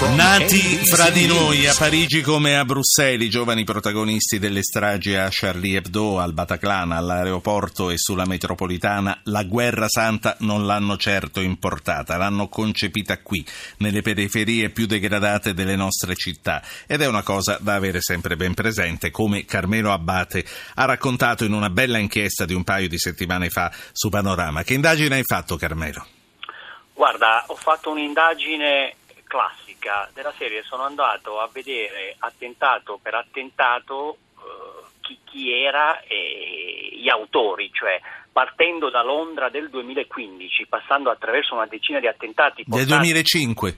Nati fra di noi, a Parigi come a Bruxelles, i giovani protagonisti delle stragi a Charlie Hebdo, al Bataclan, all'aeroporto e sulla metropolitana, la guerra santa non l'hanno certo importata, l'hanno concepita qui, nelle periferie più degradate delle nostre città. Ed è una cosa da avere sempre ben presente, come Carmelo Abbate ha raccontato in una bella inchiesta di un paio di settimane fa su Panorama. Che indagine hai fatto, Carmelo? Guarda, ho fatto un'indagine classica della serie, sono andato a vedere attentato per attentato eh, chi, chi, era e gli autori, cioè partendo da Londra del 2015, passando attraverso una decina di attentati. Portati, del 2005.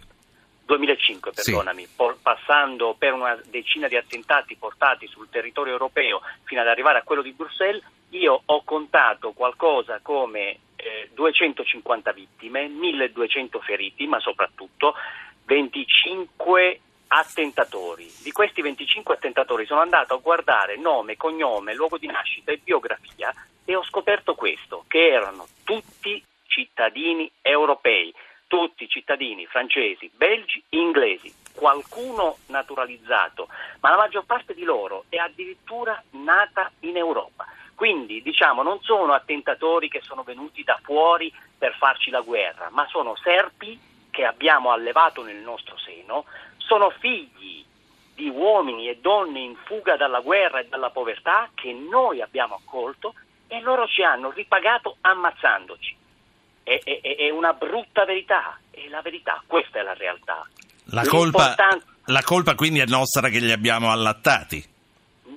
2005, perdonami, sì. por- passando per una decina di attentati portati sul territorio europeo fino ad arrivare a quello di Bruxelles, io ho contato qualcosa come eh, 250 vittime, 1200 feriti, ma soprattutto 25 attentatori. Di questi 25 attentatori sono andato a guardare nome, cognome, luogo di nascita e biografia e ho scoperto questo, che erano tutti cittadini europei, tutti cittadini francesi, belgi, inglesi, qualcuno naturalizzato, ma la maggior parte di loro è addirittura nata in Europa. Quindi diciamo non sono attentatori che sono venuti da fuori per farci la guerra, ma sono serpi che abbiamo allevato nel nostro seno sono figli di uomini e donne in fuga dalla guerra e dalla povertà che noi abbiamo accolto e loro ci hanno ripagato ammazzandoci. È, è, è una brutta verità, è la verità, questa è la realtà. La colpa, la colpa quindi è nostra che li abbiamo allattati?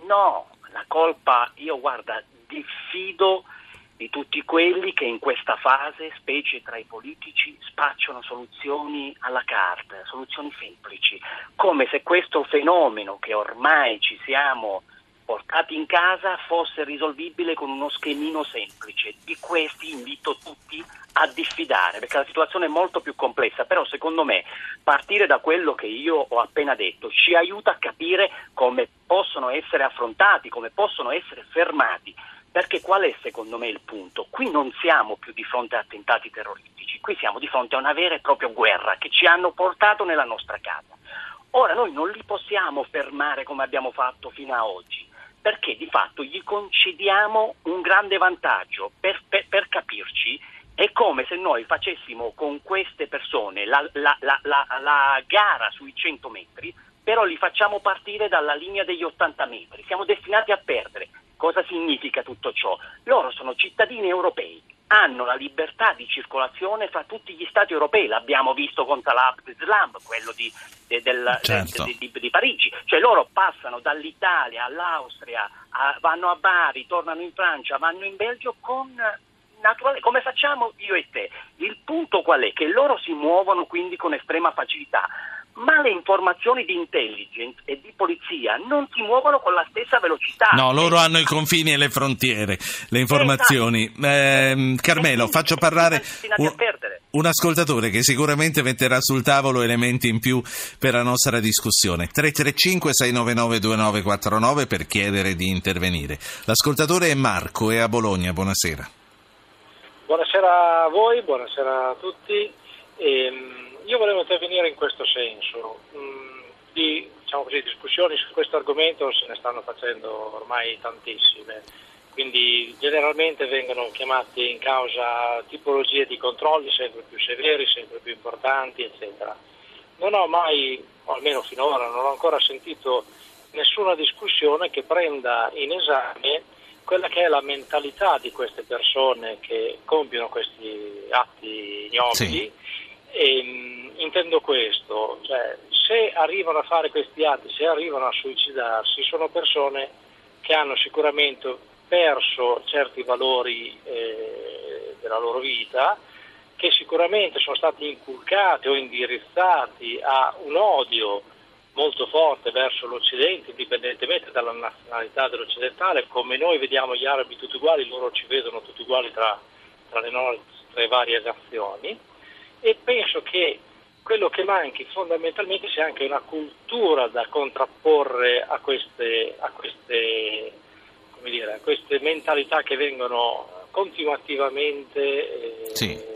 No, la colpa, io guarda, diffido di tutti quelli che in questa fase, specie tra i politici, spacciano soluzioni alla carta, soluzioni semplici, come se questo fenomeno che ormai ci siamo portati in casa fosse risolvibile con uno schemino semplice. Di questi invito tutti a diffidare, perché la situazione è molto più complessa, però secondo me partire da quello che io ho appena detto ci aiuta a capire come possono essere affrontati, come possono essere fermati perché qual è secondo me il punto? Qui non siamo più di fronte a attentati terroristici, qui siamo di fronte a una vera e propria guerra che ci hanno portato nella nostra casa. Ora noi non li possiamo fermare come abbiamo fatto fino ad oggi, perché di fatto gli concediamo un grande vantaggio. Per, per, per capirci, è come se noi facessimo con queste persone la, la, la, la gara sui 100 metri, però li facciamo partire dalla linea degli 80 metri. Siamo destinati a perdere Cosa significa tutto ciò? Loro sono cittadini europei, hanno la libertà di circolazione fra tutti gli stati europei, l'abbiamo visto con Salah Abdeslam, quello di, de, del, certo. de, di, di, Parigi, cioè loro passano dall'Italia all'Austria, a, vanno a Bari, tornano in Francia, vanno in Belgio con naturale, come facciamo io e te. Il punto qual è? Che loro si muovono quindi con estrema facilità ma le informazioni di intelligence e di polizia non si muovono con la stessa velocità. No, loro hanno i confini e le frontiere, le informazioni. Esatto. Eh, Carmelo, faccio parlare un, un, ascoltatore che sicuramente metterà sul tavolo elementi in più per la nostra discussione. 335-699-2949 per chiedere di intervenire. L'ascoltatore è Marco, è a Bologna. Buonasera. Buonasera a voi, buonasera a tutti. Ehm io volevo intervenire in questo senso. Mm, di diciamo così, discussioni su questo argomento se ne stanno facendo ormai tantissime, quindi generalmente vengono chiamate in causa tipologie di controlli sempre più severi, sempre più importanti, eccetera. Non ho mai, o almeno finora, non ho ancora sentito nessuna discussione che prenda in esame quella che è la mentalità di queste persone che compiono questi atti ignobili. Sì e, ehm, intendo questo, cioè, se arrivano a fare questi atti, se arrivano a suicidarsi, sono persone che hanno sicuramente perso certi valori eh, della loro vita, che sicuramente sono stati inculcati o indirizzati a un odio molto forte verso l'Occidente, indipendentemente dalla nazionalità dell'occidentale, come noi vediamo gli arabi tutti uguali, loro ci vedono tutti uguali tra, tra le nostre varie nazioni. E penso che quello che manchi fondamentalmente sia anche una cultura da contrapporre a queste, a queste, dire, a queste mentalità che vengono continuativamente eh, sì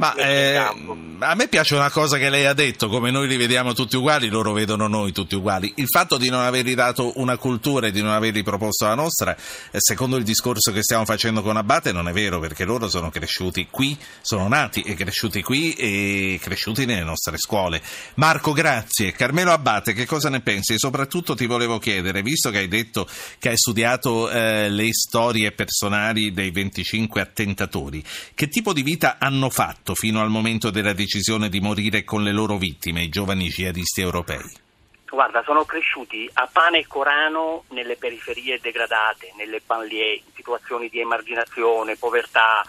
Ma eh, a me piace una cosa che lei ha detto, come noi li vediamo tutti uguali, loro vedono noi tutti uguali. Il fatto di non avergli dato una cultura e di non avergli proposto la nostra, eh, secondo il discorso che stiamo facendo con Abate, non è vero, perché loro sono cresciuti qui, sono nati e cresciuti qui e cresciuti nelle nostre scuole. Marco, grazie. Carmelo Abate, che cosa ne pensi? E soprattutto ti volevo chiedere, visto che hai detto che hai studiato eh, le storie personali dei 25 attentatori, che tipo di vita hanno fatto? Fatto fino al momento della decisione di morire con le loro vittime, i giovani jihadisti europei? Guarda, sono cresciuti a pane e corano nelle periferie degradate, nelle banlieue, in situazioni di emarginazione, povertà,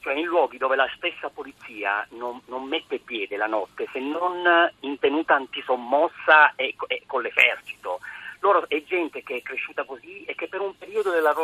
cioè in luoghi dove la stessa polizia non, non mette piede la notte se non in tenuta antisommossa e, e con l'esercito loro è gente che è cresciuta così e che per un periodo della,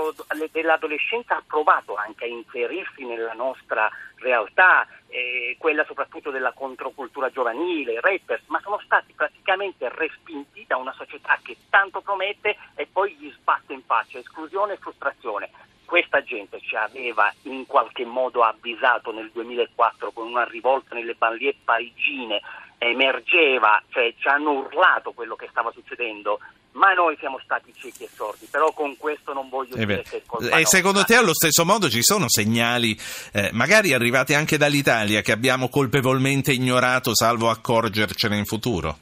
dell'adolescenza ha provato anche a inserirsi nella nostra realtà, eh, quella soprattutto della controcultura giovanile, i rappers, ma sono stati praticamente respinti da una società che tanto promette e poi gli sbatte in faccia esclusione e frustrazione. Questa gente ci aveva in qualche modo avvisato nel 2004 con una rivolta nelle banlieue parigine, emergeva, cioè ci hanno urlato quello che stava succedendo ma noi siamo stati ciechi e sordi, però con questo non voglio eh dire che è colpa E secondo te allo stesso modo ci sono segnali, eh, magari arrivati anche dall'Italia, che abbiamo colpevolmente ignorato salvo accorgercene in futuro?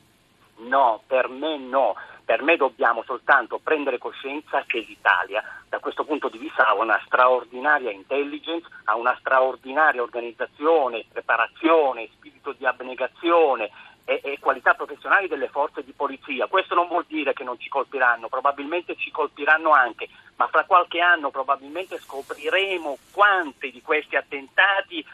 No, per me no. Per me dobbiamo soltanto prendere coscienza che l'Italia da questo punto di vista ha una straordinaria intelligence, ha una straordinaria organizzazione, preparazione, spirito di abnegazione, e, e, qualità professionali delle forze di polizia. Questo non vuol dire che non ci colpiranno, probabilmente ci colpiranno anche, ma fra qualche anno probabilmente scopriremo quanti di questi attentati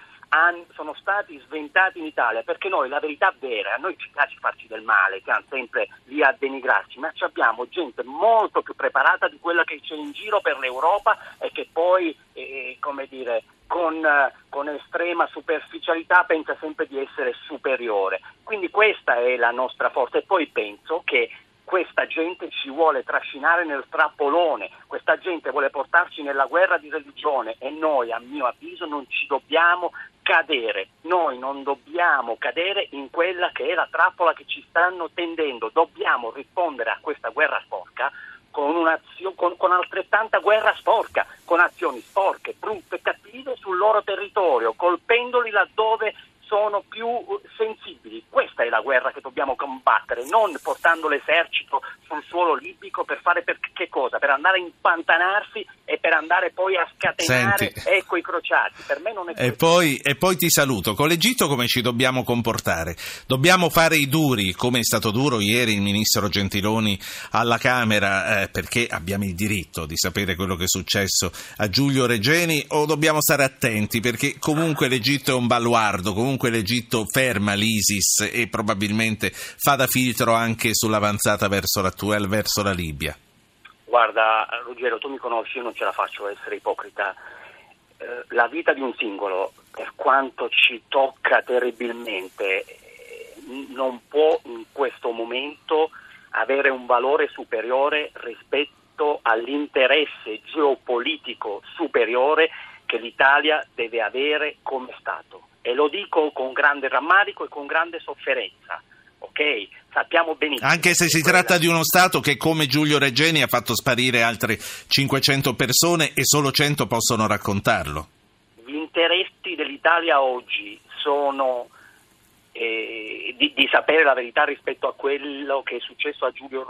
sono stati sventati in Italia, perché noi la verità vera, a noi ci piace farci del male, siamo sempre lì a denigrarci, ma abbiamo gente molto più preparata di quella che c'è in giro per l'Europa e che poi, eh, come dire, con, con, estrema superficialità pensa sempre di essere superiore. Quindi questa è la nostra forza e poi penso che questa gente ci vuole trascinare nel trappolone, questa gente vuole portarci nella guerra di religione e noi a mio avviso non ci dobbiamo cadere, noi non dobbiamo cadere in quella che è la trappola che ci stanno tendendo, dobbiamo rispondere a questa guerra sporca con, con, con altrettanta guerra sporca, con azioni sporche, brutte, cattive sul loro territorio, colpendoli laddove sono più sensibili. Questa è la guerra che dobbiamo combattere, non portando l'esercito sul suolo libico per fare per che cosa? Per andare a impantanarsi andare poi a scatenare ecco i crociati. Per me non è e poi, e poi ti saluto. Con l'Egitto come ci dobbiamo comportare? Dobbiamo fare i duri, come è stato duro ieri il ministro Gentiloni alla Camera, eh, perché abbiamo il diritto di sapere quello che è successo a Giulio Regeni, o dobbiamo stare attenti perché comunque l'Egitto è un baluardo, comunque comunque l'Egitto ferma l'ISIS e probabilmente fa da filtro anche sull'avanzata verso la, verso la Libia? Guarda, Ruggero, tu mi conosci, io non ce la faccio essere ipocrita. Eh, la vita di un singolo, per quanto ci tocca terribilmente, non può in questo momento avere un valore superiore rispetto all'interesse geopolitico superiore che l'Italia deve avere come Stato e lo dico con grande rammarico e con grande sofferenza. Ok, sappiamo benissimo. Anche se si quella... tratta di uno Stato che, come Giulio Regeni, ha fatto sparire altre 500 persone e solo 100 possono raccontarlo. Gli interessi dell'Italia oggi sono eh, di, di, sapere la verità rispetto a quello che è successo a Giulio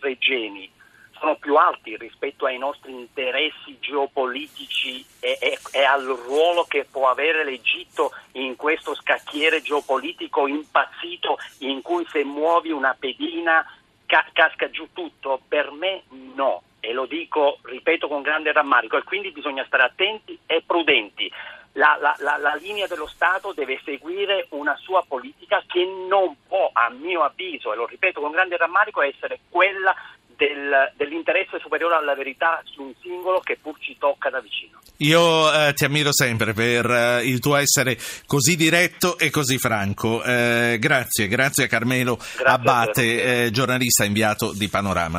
Regeni sono più alti rispetto ai nostri interessi geopolitici e, e, e, al ruolo che può avere l'Egitto in questo scacchiere geopolitico impazzito in cui se muovi una pedina ca- casca giù tutto. Per me no, e lo dico, ripeto, con grande rammarico, e quindi bisogna stare attenti e prudenti. La, la, la, la, linea dello Stato deve seguire una sua politica che non può, a mio avviso, e lo ripeto con grande rammarico, essere quella del, dell'interesse superiore alla verità su un singolo che pur ci tocca da vicino. Io eh, ti ammiro sempre per eh, il tuo essere così diretto e così franco. Eh, grazie, grazie a Carmelo grazie Abbate, a eh, giornalista inviato di Panorama.